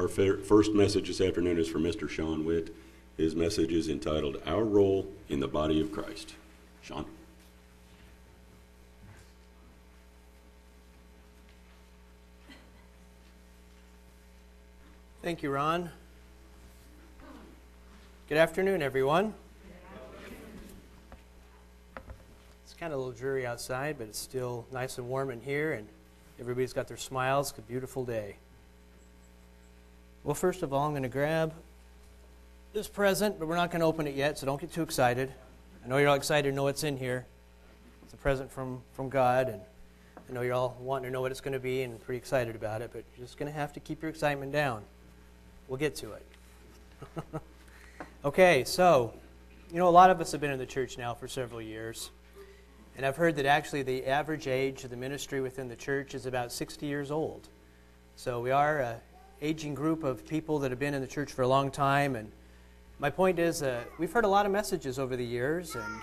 Our first message this afternoon is from Mr. Shawn Witt. His message is entitled Our Role in the Body of Christ. Sean? Thank you, Ron. Good afternoon, everyone. It's kind of a little dreary outside, but it's still nice and warm in here, and everybody's got their smiles. It's a beautiful day. Well, first of all, I'm going to grab this present, but we're not going to open it yet, so don't get too excited. I know you're all excited to know what's in here. It's a present from, from God, and I know you're all wanting to know what it's going to be and pretty excited about it, but you're just going to have to keep your excitement down. We'll get to it. okay, so, you know, a lot of us have been in the church now for several years. And I've heard that actually the average age of the ministry within the church is about 60 years old. So we are an aging group of people that have been in the church for a long time. And my point is, uh, we've heard a lot of messages over the years, and,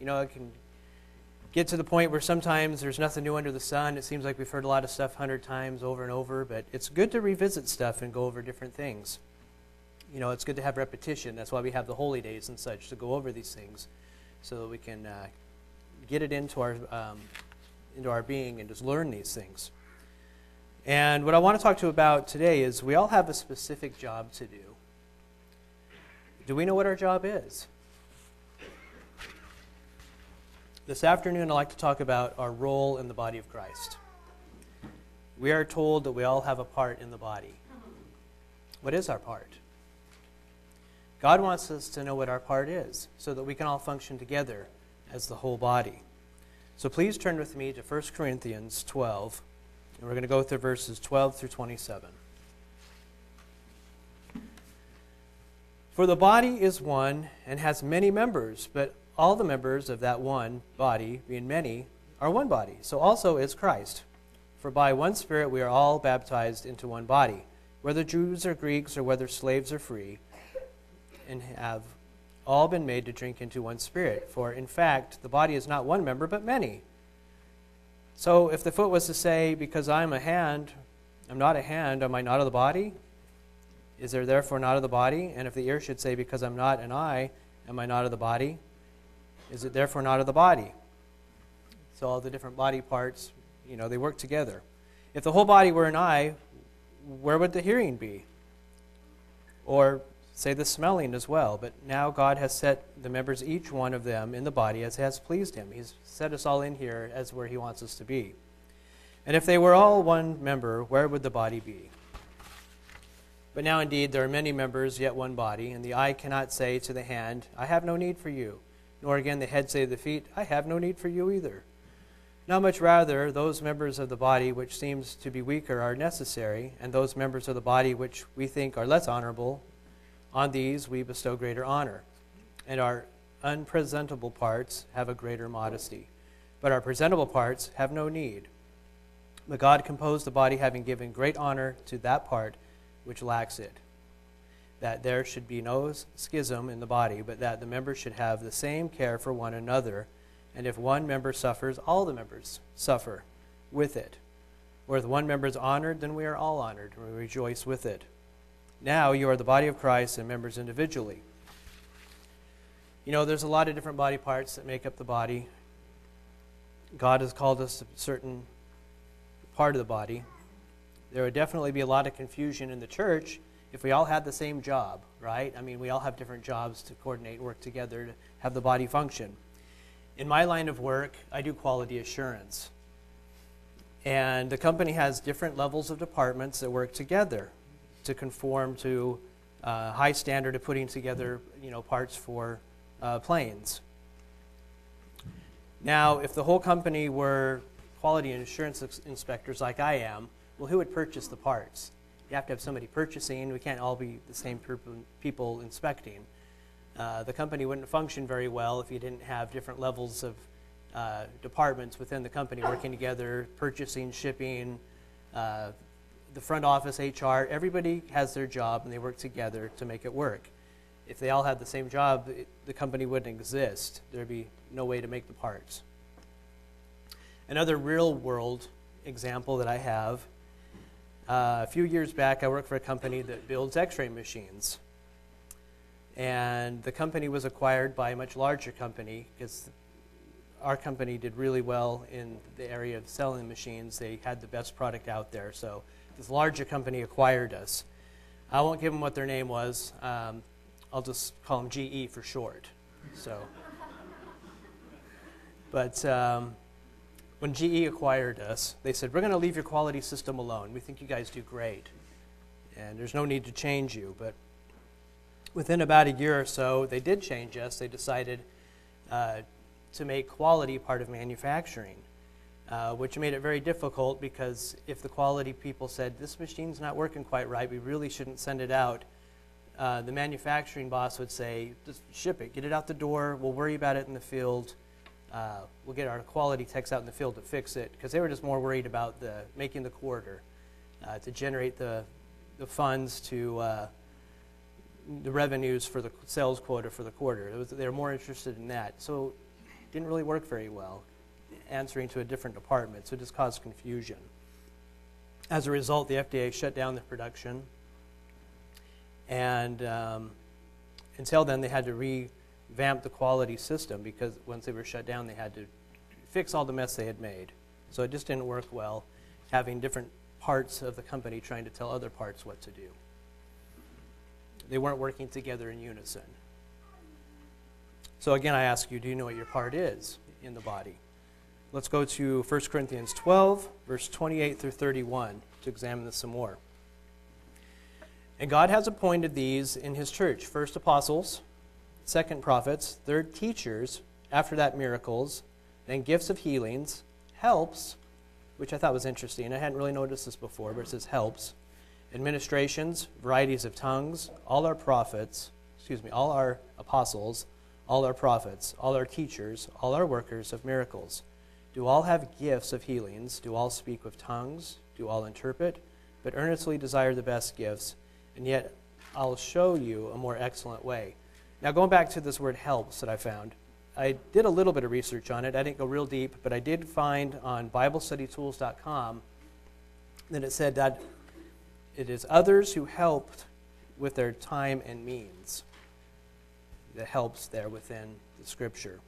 you know, it can get to the point where sometimes there's nothing new under the sun. It seems like we've heard a lot of stuff hundred times over and over, but it's good to revisit stuff and go over different things. You know, it's good to have repetition. That's why we have the holy days and such to go over these things, so that we can uh, get it into our um, into our being and just learn these things. And what I want to talk to you about today is we all have a specific job to do. Do we know what our job is? This afternoon, I'd like to talk about our role in the body of Christ. We are told that we all have a part in the body. What is our part? God wants us to know what our part is so that we can all function together as the whole body. So please turn with me to 1 Corinthians 12, and we're going to go through verses 12 through 27. For the body is one and has many members, but all the members of that one body, being many, are one body. So also is Christ. For by one Spirit we are all baptized into one body, whether Jews or Greeks or whether slaves or free, and have all been made to drink into one Spirit. For in fact, the body is not one member, but many. So if the foot was to say, Because I am a hand, I'm not a hand, am I not of the body? Is there therefore not of the body? And if the ear should say, Because I'm not an eye, am I not of the body? Is it therefore not of the body? So all the different body parts, you know, they work together. If the whole body were an eye, where would the hearing be? Or say the smelling as well. But now God has set the members, each one of them, in the body as has pleased him. He's set us all in here as where he wants us to be. And if they were all one member, where would the body be? But now indeed there are many members, yet one body, and the eye cannot say to the hand, I have no need for you nor again the head say to the feet, I have no need for you either. Not much rather, those members of the body which seems to be weaker are necessary, and those members of the body which we think are less honorable, on these we bestow greater honor. And our unpresentable parts have a greater modesty, but our presentable parts have no need. But God composed the body, having given great honor to that part which lacks it that there should be no schism in the body, but that the members should have the same care for one another. And if one member suffers, all the members suffer with it. Or if one member is honored, then we are all honored, and we rejoice with it. Now you are the body of Christ and members individually. You know, there's a lot of different body parts that make up the body. God has called us a certain part of the body. There would definitely be a lot of confusion in the church if we all had the same job, right? I mean, we all have different jobs to coordinate, work together to have the body function. In my line of work, I do quality assurance. And the company has different levels of departments that work together to conform to uh, high standard of putting together, you know, parts for uh, planes. Now, if the whole company were quality assurance inspectors like I am, well, who would purchase the parts? you have to have somebody purchasing. We can't all be the same people inspecting. Uh, the company wouldn't function very well if you didn't have different levels of uh, departments within the company working together, purchasing, shipping, uh, the front office, HR. Everybody has their job and they work together to make it work. If they all had the same job, it, the company wouldn't exist. There'd be no way to make the parts. Another real world example that I have Uh, a few years back, I worked for a company that builds x ray machines. And the company was acquired by a much larger company because our company did really well in the area of selling machines. They had the best product out there. So this larger company acquired us. I won't give them what their name was. Um, I'll just call them GE for short. So, but um, when GE acquired us, they said, We're going to leave your quality system alone. We think you guys do great. And there's no need to change you. But within about a year or so, they did change us. They decided uh, to make quality part of manufacturing, uh, which made it very difficult because if the quality people said, This machine's not working quite right, we really shouldn't send it out. Uh, the manufacturing boss would say, just ship it, get it out the door, we'll worry about it in the field uh, we'll get our quality techs out in the field to fix it because they were just more worried about the making the quarter uh, to generate the the funds to uh, the revenues for the sales quota for the quarter. Was, they were more interested in that, so it didn't really work very well. Answering to a different department, so it just caused confusion. As a result, the FDA shut down the production, and um, until then, they had to revamp the quality system because once they were shut down, they had to fix all the mess they had made. So it just didn't work well, having different parts of the company trying to tell other parts what to do. They weren't working together in unison. So again, I ask you, do you know what your part is in the body? Let's go to 1 Corinthians 12, verse 28 through 31 to examine this some more. And God has appointed these in his church first apostles, second prophets, third teachers, after that miracles, then gifts of healings, helps, which I thought was interesting. I hadn't really noticed this before, but it says helps, administrations, varieties of tongues, all our prophets, excuse me, all our apostles, all our prophets, all our teachers, all our workers of miracles. Do all have gifts of healings? Do all speak with tongues? Do all interpret? But earnestly desire the best gifts, and yet I'll show you a more excellent way. Now, going back to this word helps that I found, I did a little bit of research on it. I didn't go real deep, but I did find on BibleStudyTools.com that it said that it is others who helped with their time and means that helps there within the Scripture.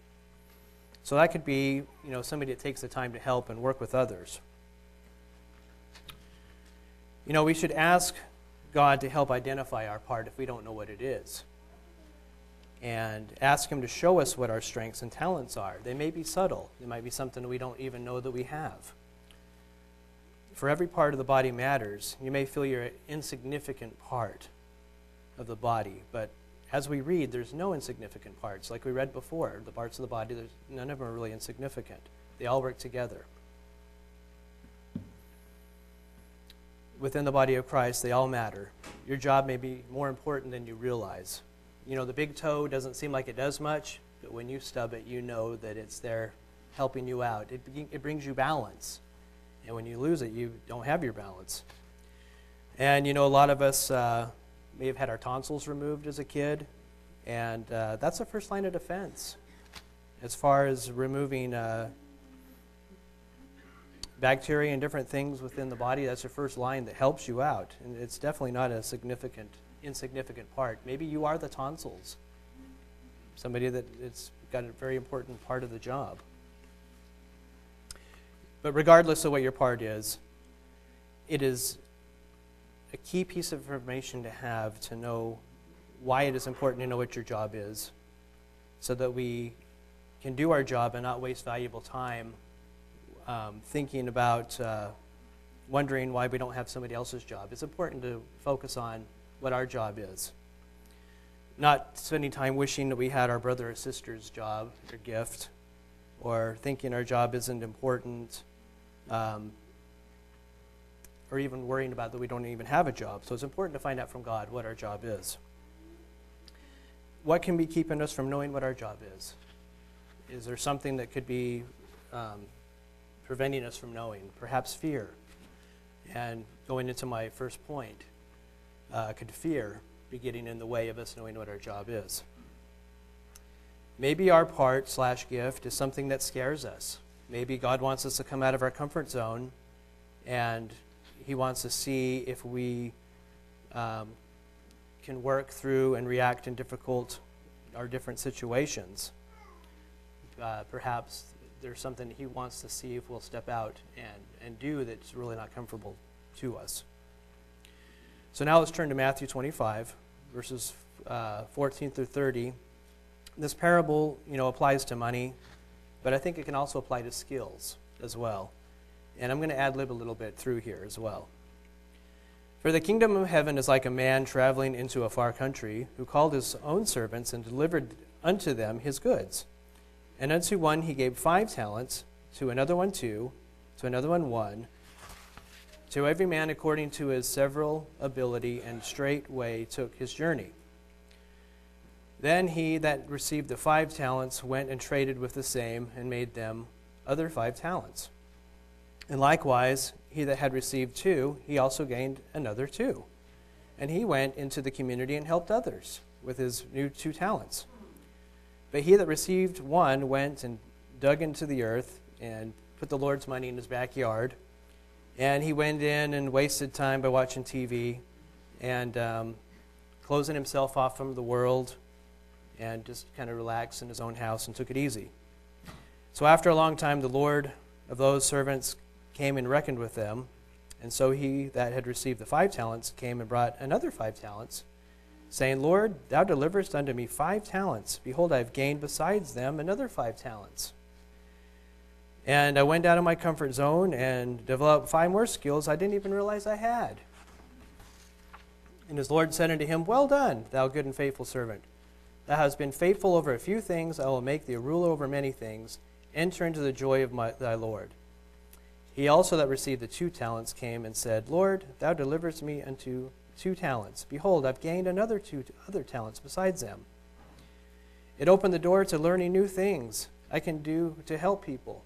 So that could be, you know, somebody that takes the time to help and work with others. You know, we should ask God to help identify our part if we don't know what it is and ask Him to show us what our strengths and talents are. They may be subtle, they might be something we don't even know that we have. For every part of the body matters. You may feel you're an insignificant part of the body, but as we read, there's no insignificant parts. Like we read before, the parts of the body, none of them are really insignificant. They all work together. Within the body of Christ, they all matter. Your job may be more important than you realize you know, the big toe doesn't seem like it does much, but when you stub it, you know that it's there helping you out. It, it brings you balance. And when you lose it, you don't have your balance. And, you know, a lot of us uh, may have had our tonsils removed as a kid, and uh, that's the first line of defense as far as removing uh, bacteria and different things within the body. That's the first line that helps you out. And it's definitely not a significant insignificant part. Maybe you are the tonsils, somebody that it's got a very important part of the job. But regardless of what your part is, it is a key piece of information to have to know why it is important to know what your job is so that we can do our job and not waste valuable time um, thinking about uh, wondering why we don't have somebody else's job. It's important to focus on what our job is. Not spending time wishing that we had our brother or sister's job or gift, or thinking our job isn't important, um, or even worrying about that we don't even have a job. So it's important to find out from God what our job is. What can be keeping us from knowing what our job is? Is there something that could be um, preventing us from knowing? Perhaps fear. And going into my first point, uh, could fear be getting in the way of us knowing what our job is. Maybe our part slash gift is something that scares us. Maybe God wants us to come out of our comfort zone and he wants to see if we um, can work through and react in difficult or different situations. Uh, perhaps there's something he wants to see if we'll step out and, and do that's really not comfortable to us. So now let's turn to Matthew 25, verses uh, 14 through 30. This parable, you know, applies to money, but I think it can also apply to skills as well. And I'm going to ad lib a little bit through here as well. For the kingdom of heaven is like a man traveling into a far country, who called his own servants and delivered unto them his goods. And unto one he gave five talents, to another one two, to another one one, to every man according to his several ability, and straightway took his journey. Then he that received the five talents went and traded with the same, and made them other five talents. And likewise, he that had received two, he also gained another two. And he went into the community and helped others with his new two talents. But he that received one went and dug into the earth and put the Lord's money in his backyard. And he went in and wasted time by watching TV and um, closing himself off from the world and just kind of relaxed in his own house and took it easy. So after a long time, the Lord of those servants came and reckoned with them. And so he that had received the five talents came and brought another five talents, saying, Lord, thou deliverest unto me five talents. Behold, I have gained besides them another five talents. And I went out of my comfort zone and developed five more skills I didn't even realize I had. And his Lord said unto him, Well done, thou good and faithful servant. Thou hast been faithful over a few things, I will make thee a ruler over many things. Enter into the joy of my, thy Lord. He also that received the two talents came and said, Lord, thou deliverest me unto two talents. Behold, I've gained another two other talents besides them. It opened the door to learning new things I can do to help people.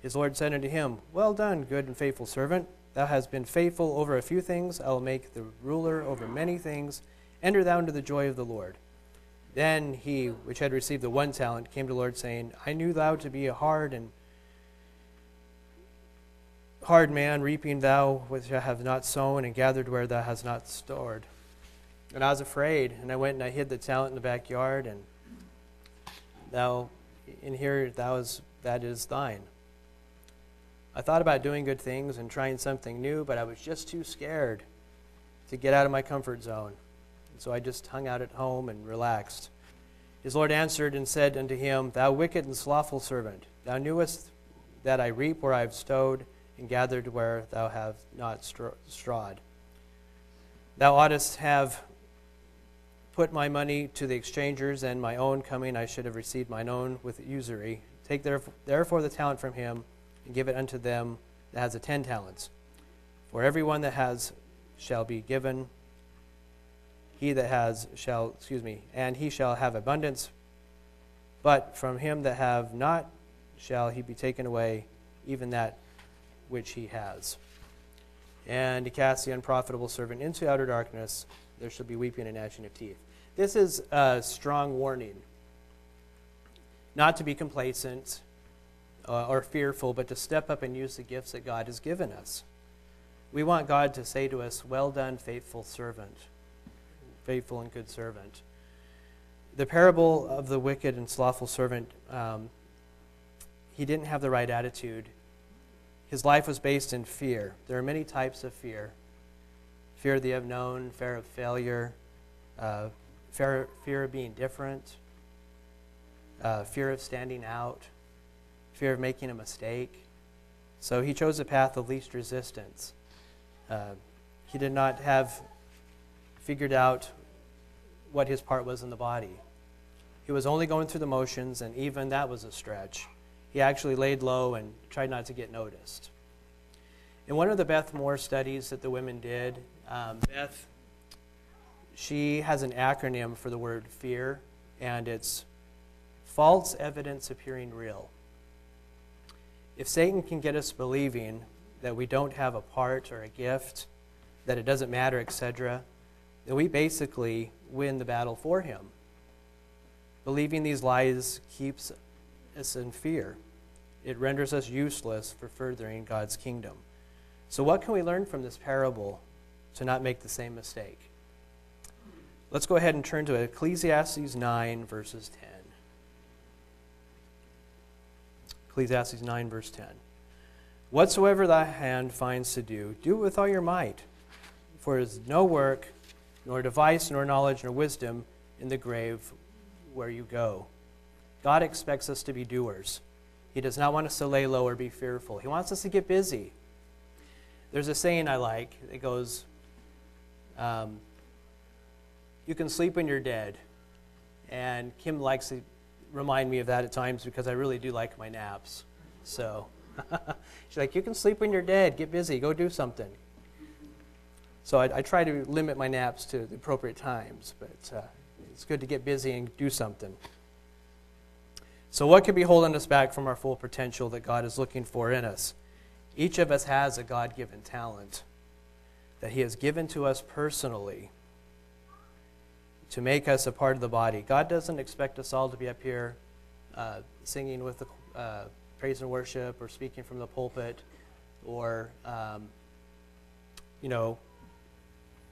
His Lord said unto him, Well done, good and faithful servant. Thou hast been faithful over a few things. I will make the ruler over many things. Enter thou into the joy of the Lord. Then he, which had received the one talent, came to the Lord, saying, I knew thou to be a hard and hard man, reaping thou which thou hast not sown, and gathered where thou hast not stored. And I was afraid, and I went and I hid the talent in the backyard, and thou, in here, thou is, that is thine. I thought about doing good things and trying something new, but I was just too scared to get out of my comfort zone. And so I just hung out at home and relaxed. His Lord answered and said unto him, Thou wicked and slothful servant, thou knewest that I reap where I have stowed and gathered where thou hast not strawed. Thou oughtest have put my money to the exchangers, and my own coming I should have received mine own with usury. Take therefore the talent from him, and give it unto them that has the ten talents. For every one that has shall be given, he that has shall, excuse me, and he shall have abundance. But from him that have not shall he be taken away, even that which he has. And he casts the unprofitable servant into outer darkness. There shall be weeping and gnashing of teeth. This is a strong warning. Not to be complacent uh, or fearful, but to step up and use the gifts that God has given us. We want God to say to us, Well done, faithful servant, faithful and good servant. The parable of the wicked and slothful servant, um, he didn't have the right attitude his life was based in fear. There are many types of fear fear of the unknown, fear of failure, uh, fear, fear of being different, uh, fear of standing out, fear of making a mistake. So he chose a path of least resistance. Uh, he did not have figured out what his part was in the body. He was only going through the motions, and even that was a stretch he actually laid low and tried not to get noticed. In one of the Beth Moore studies that the women did, um, Beth, she has an acronym for the word fear, and it's false evidence appearing real. If Satan can get us believing that we don't have a part or a gift, that it doesn't matter, etc., then we basically win the battle for him. Believing these lies keeps us in fear. It renders us useless for furthering God's kingdom. So, what can we learn from this parable to not make the same mistake? Let's go ahead and turn to Ecclesiastes 9, verses 10. Ecclesiastes 9, verse 10. Whatsoever thy hand finds to do, do it with all your might. For there is no work, nor device, nor knowledge, nor wisdom in the grave where you go. God expects us to be doers. He does not want us to lay low or be fearful. He wants us to get busy. There's a saying I like. It goes, um, You can sleep when you're dead. And Kim likes to remind me of that at times because I really do like my naps. So she's like, You can sleep when you're dead. Get busy. Go do something. So I, I try to limit my naps to the appropriate times, but uh, it's good to get busy and do something. So, what could be holding us back from our full potential that God is looking for in us? Each of us has a God given talent that He has given to us personally to make us a part of the body. God doesn't expect us all to be up here uh, singing with the uh, praise and worship or speaking from the pulpit or, um, you know,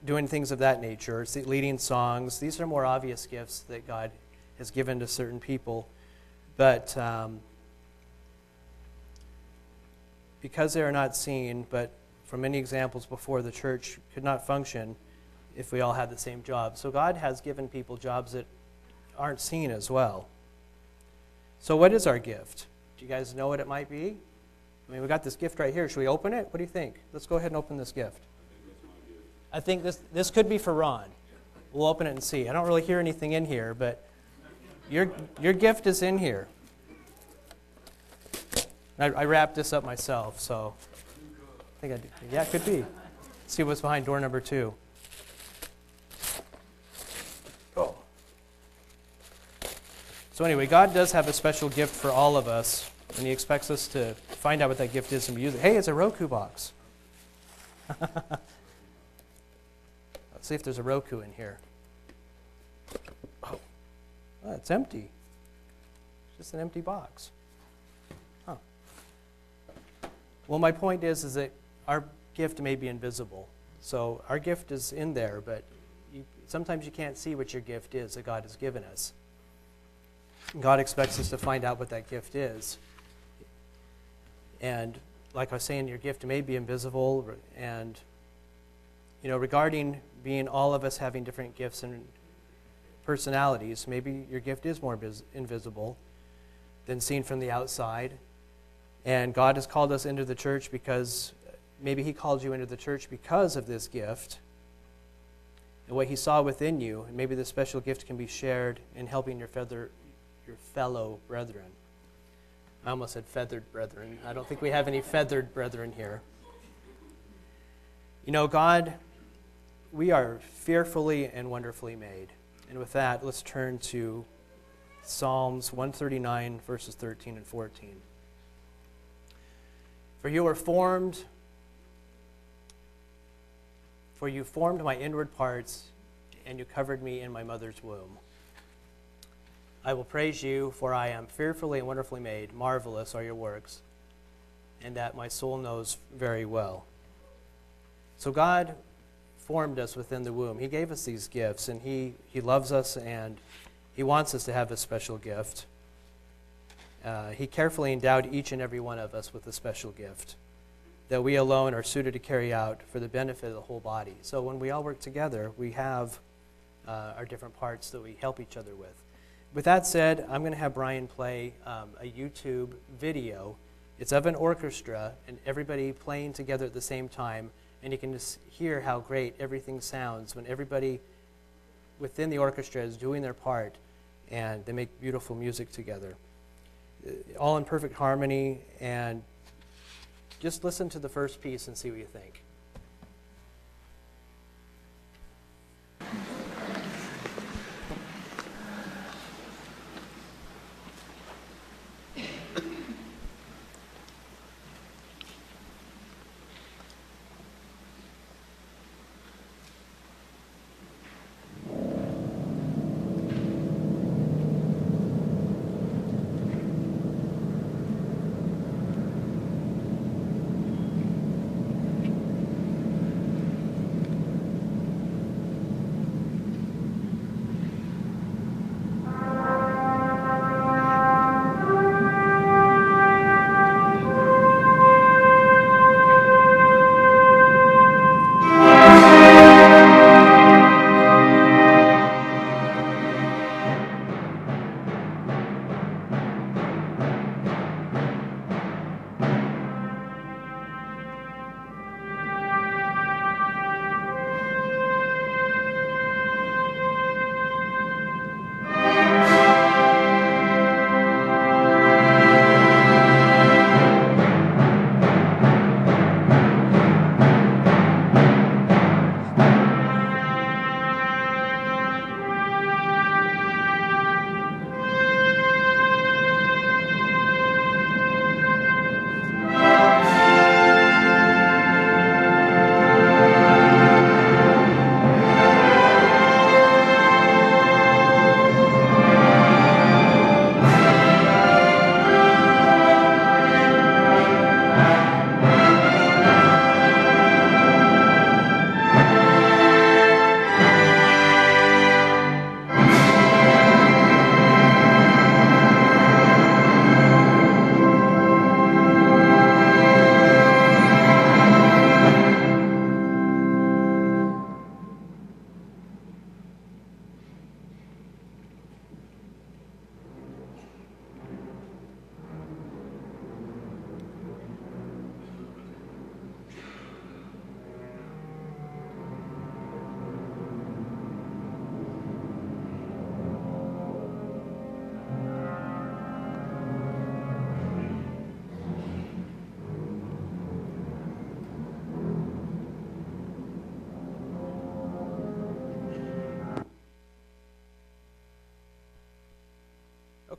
doing things of that nature, leading songs. These are more obvious gifts that God has given to certain people. But um, because they are not seen, but from many examples before, the church could not function if we all had the same job. So God has given people jobs that aren't seen as well. So, what is our gift? Do you guys know what it might be? I mean, we got this gift right here. Should we open it? What do you think? Let's go ahead and open this gift. I think this, this could be for Ron. We'll open it and see. I don't really hear anything in here, but your, your gift is in here. I, I wrapped this up myself, so I think I did. Yeah, it could be. Let's see what's behind door number two. Oh. So, anyway, God does have a special gift for all of us, and He expects us to find out what that gift is and use it. Hey, it's a Roku box. Let's see if there's a Roku in here. Oh it's empty. It's just an empty box. Huh. Well, my point is, is that our gift may be invisible. So our gift is in there, but you, sometimes you can't see what your gift is that God has given us. God expects us to find out what that gift is. And like I was saying, your gift may be invisible, and you know, regarding being all of us having different gifts and personalities, maybe your gift is more vis- invisible than seen from the outside. And God has called us into the church because maybe He called you into the church because of this gift and what He saw within you. And maybe this special gift can be shared in helping your, feather, your fellow brethren. I almost said feathered brethren. I don't think we have any feathered brethren here. You know, God we are fearfully and wonderfully made. And with that, let's turn to Psalms 139, verses 13 and 14. For you were formed, for you formed my inward parts, and you covered me in my mother's womb. I will praise you, for I am fearfully and wonderfully made. Marvelous are your works, and that my soul knows very well. So, God formed us within the womb. He gave us these gifts, and He, he loves us, and He wants us to have a special gift. Uh, he carefully endowed each and every one of us with a special gift that we alone are suited to carry out for the benefit of the whole body. So when we all work together, we have uh, our different parts that we help each other with. With that said, I'm going to have Brian play um, a YouTube video. It's of an orchestra and everybody playing together at the same time and you can just hear how great everything sounds when everybody within the orchestra is doing their part and they make beautiful music together. All in perfect harmony, and just listen to the first piece and see what you think.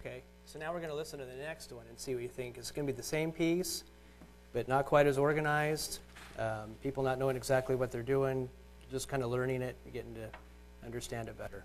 Okay, so now we're going to listen to the next one and see what you think. It's going to be the same piece, but not quite as organized. Um, people not knowing exactly what they're doing, just kind of learning it, getting to understand it better.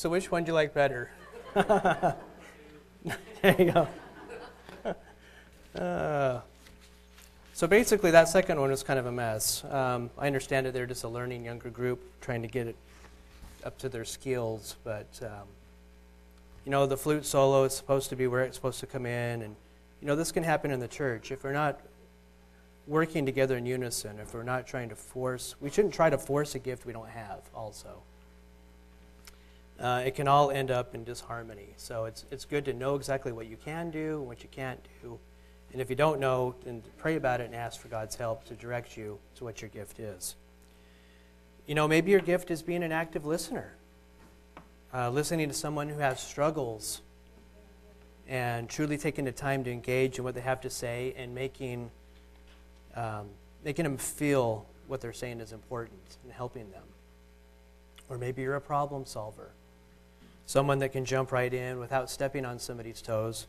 So which one do you like better? there you go. Uh, so basically, that second one was kind of a mess. Um, I understand that they're just a learning younger group trying to get it up to their skills, but um, you know, the flute solo is supposed to be where it's supposed to come in, and you know, this can happen in the church if we're not working together in unison. If we're not trying to force, we shouldn't try to force a gift we don't have. Also uh, it can all end up in disharmony. So it's, it's good to know exactly what you can do and what you can't do. And if you don't know, then pray about it and ask for God's help to direct you to what your gift is. You know, maybe your gift is being an active listener, uh, listening to someone who has struggles and truly taking the time to engage in what they have to say and making, um, making them feel what they're saying is important and helping them. Or maybe you're a problem solver someone that can jump right in without stepping on somebody's toes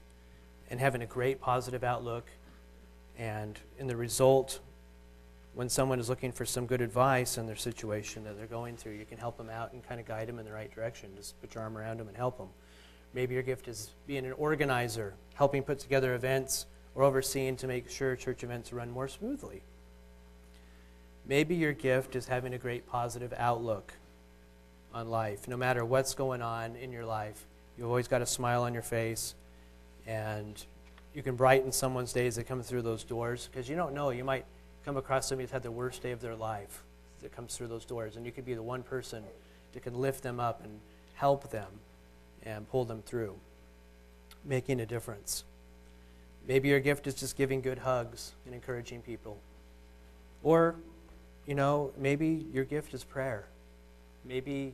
and having a great positive outlook. And in the result, when someone is looking for some good advice in their situation that they're going through, you can help them out and kind of guide them in the right direction. Just put your arm around them and help them. Maybe your gift is being an organizer, helping put together events or overseeing to make sure church events run more smoothly. Maybe your gift is having a great positive outlook on life. No matter what's going on in your life, you've always got a smile on your face, and you can brighten someone's days that come through those doors because you don't know. You might come across somebody who's had the worst day of their life that comes through those doors, and you could be the one person that can lift them up and help them and pull them through, making a difference. Maybe your gift is just giving good hugs and encouraging people. Or, you know, maybe your gift is prayer. Maybe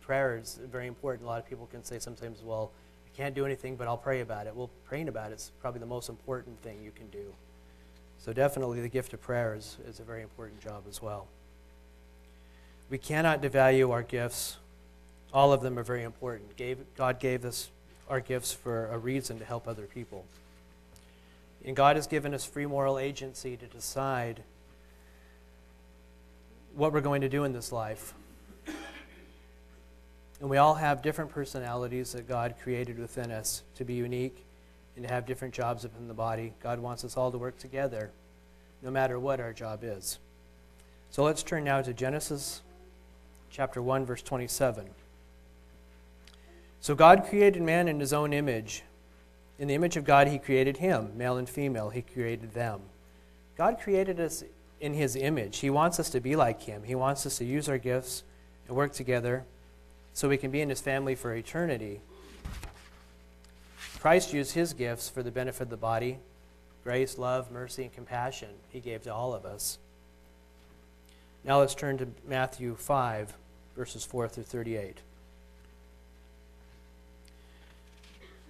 prayer is very important. A lot of people can say sometimes, well, I can't do anything, but I'll pray about it. Well, praying about it is probably the most important thing you can do. So, definitely, the gift of prayer is, is a very important job as well. We cannot devalue our gifts. All of them are very important. Gave, God gave us our gifts for a reason to help other people. And God has given us free moral agency to decide what we're going to do in this life. And we all have different personalities that God created within us to be unique and to have different jobs within the body. God wants us all to work together, no matter what our job is. So let's turn now to Genesis chapter 1, verse 27. So God created man in his own image. In the image of God, he created him, male and female, he created them. God created us in his image. He wants us to be like him. He wants us to use our gifts and work together so we can be in his family for eternity. Christ used his gifts for the benefit of the body grace, love, mercy, and compassion he gave to all of us. Now let's turn to Matthew 5, verses 4 through 38.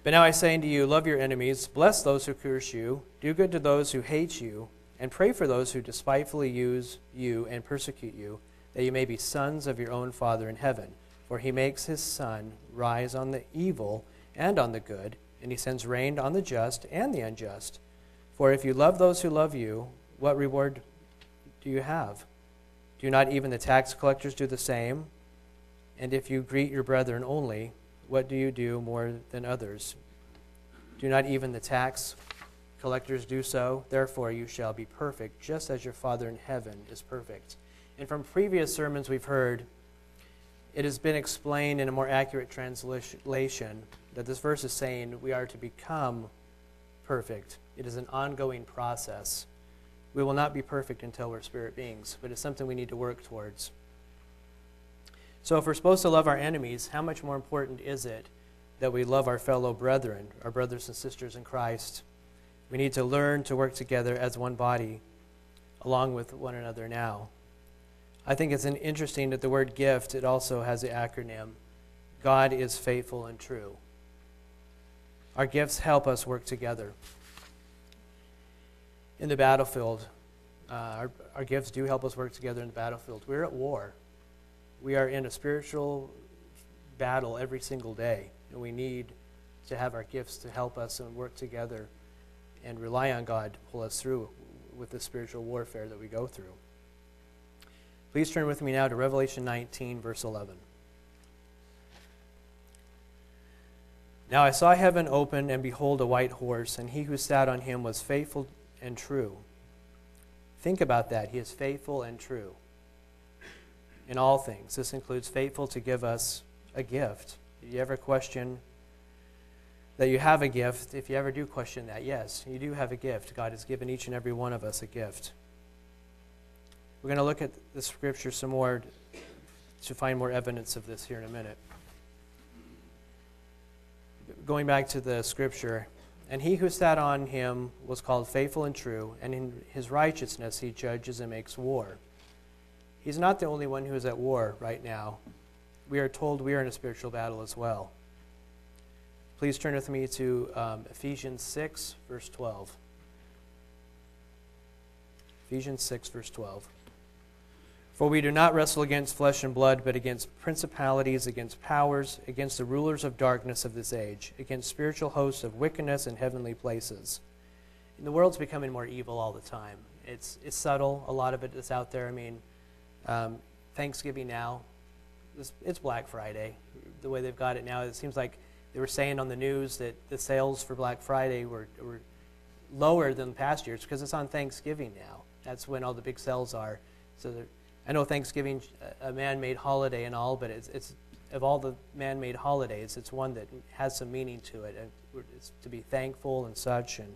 But now I say unto you, love your enemies, bless those who curse you, do good to those who hate you and pray for those who despitefully use you and persecute you, that you may be sons of your own Father in heaven. For he makes his sun rise on the evil and on the good, and he sends rain on the just and the unjust. For if you love those who love you, what reward do you have? Do not even the tax collectors do the same? And if you greet your brethren only, what do you do more than others? Do not even the tax collectors do so? Therefore, you shall be perfect, just as your Father in heaven is perfect. And from previous sermons we've heard, it has been explained in a more accurate translation that this verse is saying we are to become perfect. It is an ongoing process. We will not be perfect until we're spirit beings, but it's something we need to work towards. So, if we're supposed to love our enemies, how much more important is it that we love our fellow brethren, our brothers and sisters in Christ? We need to learn to work together as one body, along with one another now. I think it's interesting that the word gift, it also has the acronym God is faithful and true. Our gifts help us work together. In the battlefield, uh, our, our gifts do help us work together in the battlefield. We're at war. We are in a spiritual battle every single day, and we need to have our gifts to help us and work together and rely on God to pull us through with the spiritual warfare that we go through. Please turn with me now to Revelation 19, verse 11. Now I saw heaven open, and behold, a white horse, and he who sat on him was faithful and true. Think about that. He is faithful and true in all things. This includes faithful to give us a gift. Do you ever question that you have a gift? If you ever do question that, yes, you do have a gift. God has given each and every one of us a gift. We're going to look at the scripture some more to find more evidence of this here in a minute going back to the scripture, and he who sat on him was called faithful and true, and in his righteousness he judges and makes war. He's not the only one who is at war right now. We are told we are in a spiritual battle as well. Please turn with me to um, Ephesians 6, verse 12. Ephesians 6, verse 12. For we do not wrestle against flesh and blood, but against principalities, against powers, against the rulers of darkness of this age, against spiritual hosts of wickedness in heavenly places. And the world's becoming more evil all the time. It's, it's subtle, a lot of it is out there. I mean, um, Thanksgiving now, it's, it's Black Friday. The way they've got it now, it seems like they were saying on the news that the sales for Black Friday were, were lower than past years because it's on Thanksgiving now. That's when all the big sales are. So I know Thanksgiving a man-made holiday and all, but it's, it's of all the man-made holidays, it's one that has some meaning to it, and it's to be thankful and such. And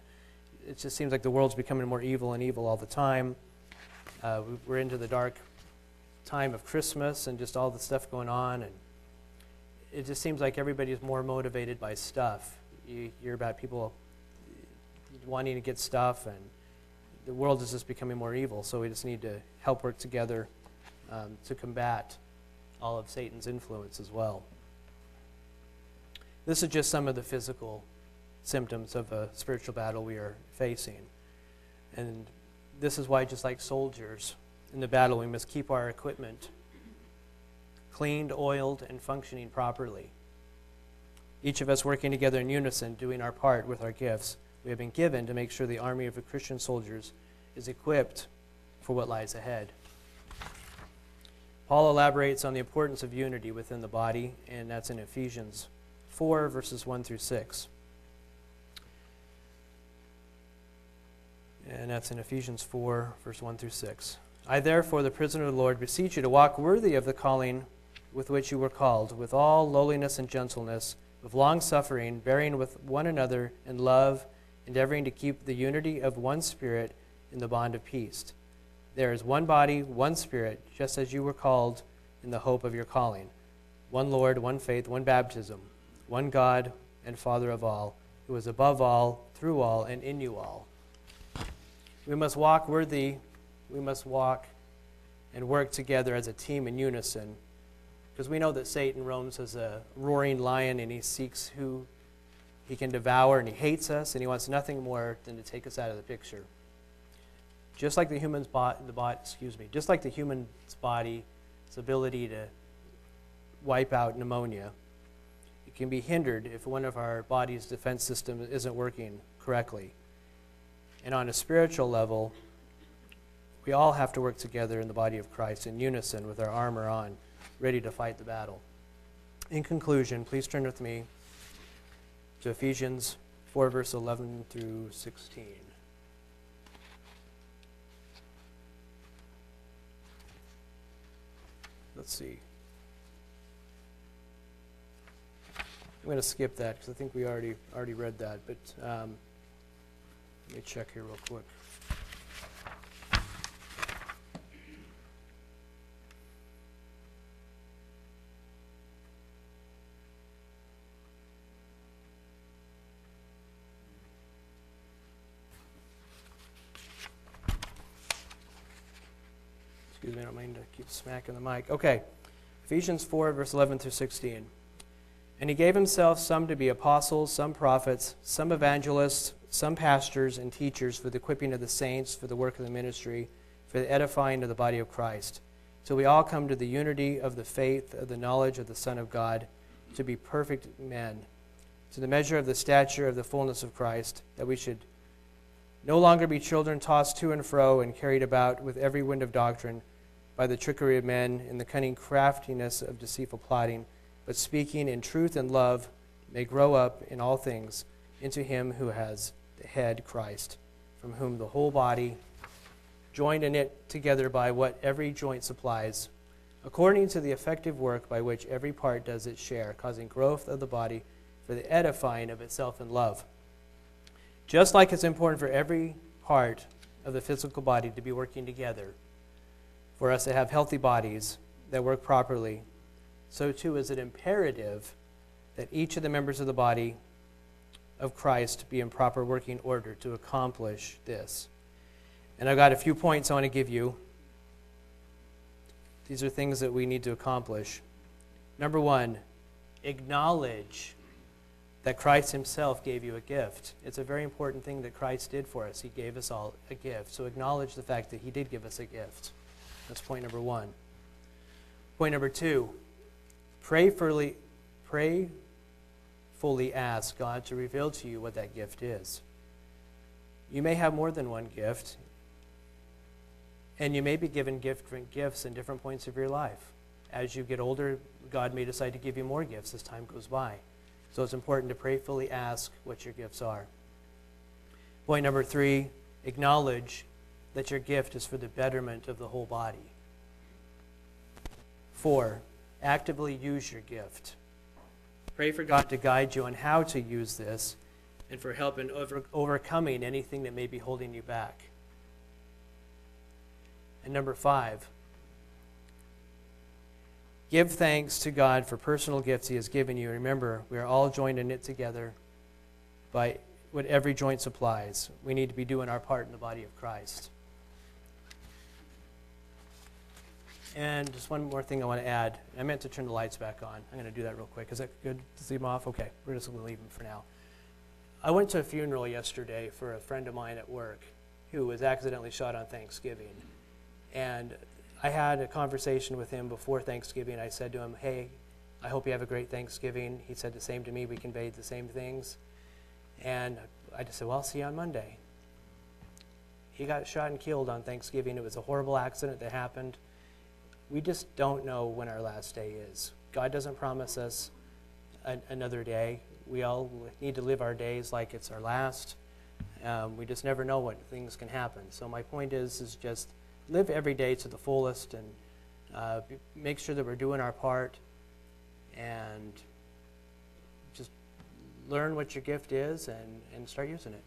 it just seems like the world's becoming more evil and evil all the time. Uh, we're into the dark time of Christmas and just all the stuff going on, and it just seems like everybody's more motivated by stuff. You hear about people wanting to get stuff, and the world is just becoming more evil. So we just need to help work together um, to combat all of Satan's influence as well. This is just some of the physical symptoms of a spiritual battle we are facing. And this is why, just like soldiers in the battle, we must keep our equipment cleaned, oiled, and functioning properly. Each of us working together in unison, doing our part with our gifts we have been given to make sure the army of the Christian soldiers is equipped for what lies ahead. Paul elaborates on the importance of unity within the body, and that's in Ephesians 4, verses 1 through 6. And that's in Ephesians 4, verse 1 through 6. I, therefore, the prisoner of the Lord, beseech you to walk worthy of the calling with which you were called, with all lowliness and gentleness, with long suffering, bearing with one another in love, endeavoring to keep the unity of one Spirit in the bond of peace. There is one body, one Spirit, just as you were called in the hope of your calling. One Lord, one faith, one baptism, one God and Father of all, who is above all, through all, and in you all. We must walk worthy, we must walk and work together as a team in unison, because we know that Satan roams as a roaring lion and he seeks who he can devour, and he hates us, and he wants nothing more than to take us out of the picture. Just like the human's body, the body, excuse me, just like the human's body, its ability to wipe out pneumonia, it can be hindered if one of our body's defense system isn't working correctly. And on a spiritual level, we all have to work together in the body of Christ in unison with our armor on, ready to fight the battle. In conclusion, please turn with me to Ephesians 4, verse 11 through 16. Let's see. I'm going to skip that because I think we already already read that. But um, let me check here real quick. I don't mean to keep smacking the mic. Okay. Ephesians 4, verse 11 through 16. And he gave himself some to be apostles, some prophets, some evangelists, some pastors and teachers for the equipping of the saints, for the work of the ministry, for the edifying of the body of Christ, So we all come to the unity of the faith, of the knowledge of the Son of God, to be perfect men, to the measure of the stature of the fullness of Christ, that we should no longer be children tossed to and fro and carried about with every wind of doctrine by the trickery of men and the cunning craftiness of deceitful plotting but speaking in truth and love, may grow up in all things into him who has the head, Christ, from whom the whole body, joined and knit together by what every joint supplies, according to the effective work by which every part does its share, causing growth of the body for the edifying of itself in love. Just like it's important for every part of the physical body to be working together, for us to have healthy bodies that work properly so too is it imperative that each of the members of the body of Christ be in proper working order to accomplish this. And I've got a few points I want to give you. These are things that we need to accomplish. Number one, acknowledge that Christ Himself gave you a gift. It's a very important thing that Christ did for us. He gave us all a gift. So acknowledge the fact that He did give us a gift. That's point number one. Point number two, pray fully, pray fully ask God to reveal to you what that gift is. You may have more than one gift, and you may be given different gifts in different points of your life. As you get older, God may decide to give you more gifts as time goes by. So it's important to prayfully ask what your gifts are. Point number three acknowledge that your gift is for the betterment of the whole body. Four, actively use your gift. Pray for God to guide you on how to use this and for help in over, overcoming anything that may be holding you back. And number five, give thanks to God for personal gifts He has given you. Remember, we are all joined and knit together by what every joint supplies. We need to be doing our part in the body of Christ. And just one more thing I want to add. I meant to turn the lights back on. I'm going to do that real quick. Is that good to leave them off? Okay, we're just going to leave them for now. I went to a funeral yesterday for a friend of mine at work who was accidentally shot on Thanksgiving. And I had a conversation with him before Thanksgiving. I said to him, Hey, I hope you have a great Thanksgiving. He said the same to me. We conveyed the same things. And I just said, Well, I'll see you on Monday. He got shot and killed on Thanksgiving. It was a horrible accident that happened we just don't know when our last day is. God doesn't promise us a, another day. We all need to live our days like it's our last. Um, we just never know what things can happen. So my point is, is just live every day to the fullest and uh, make sure that we're doing our part and just learn what your gift is and, and start using it.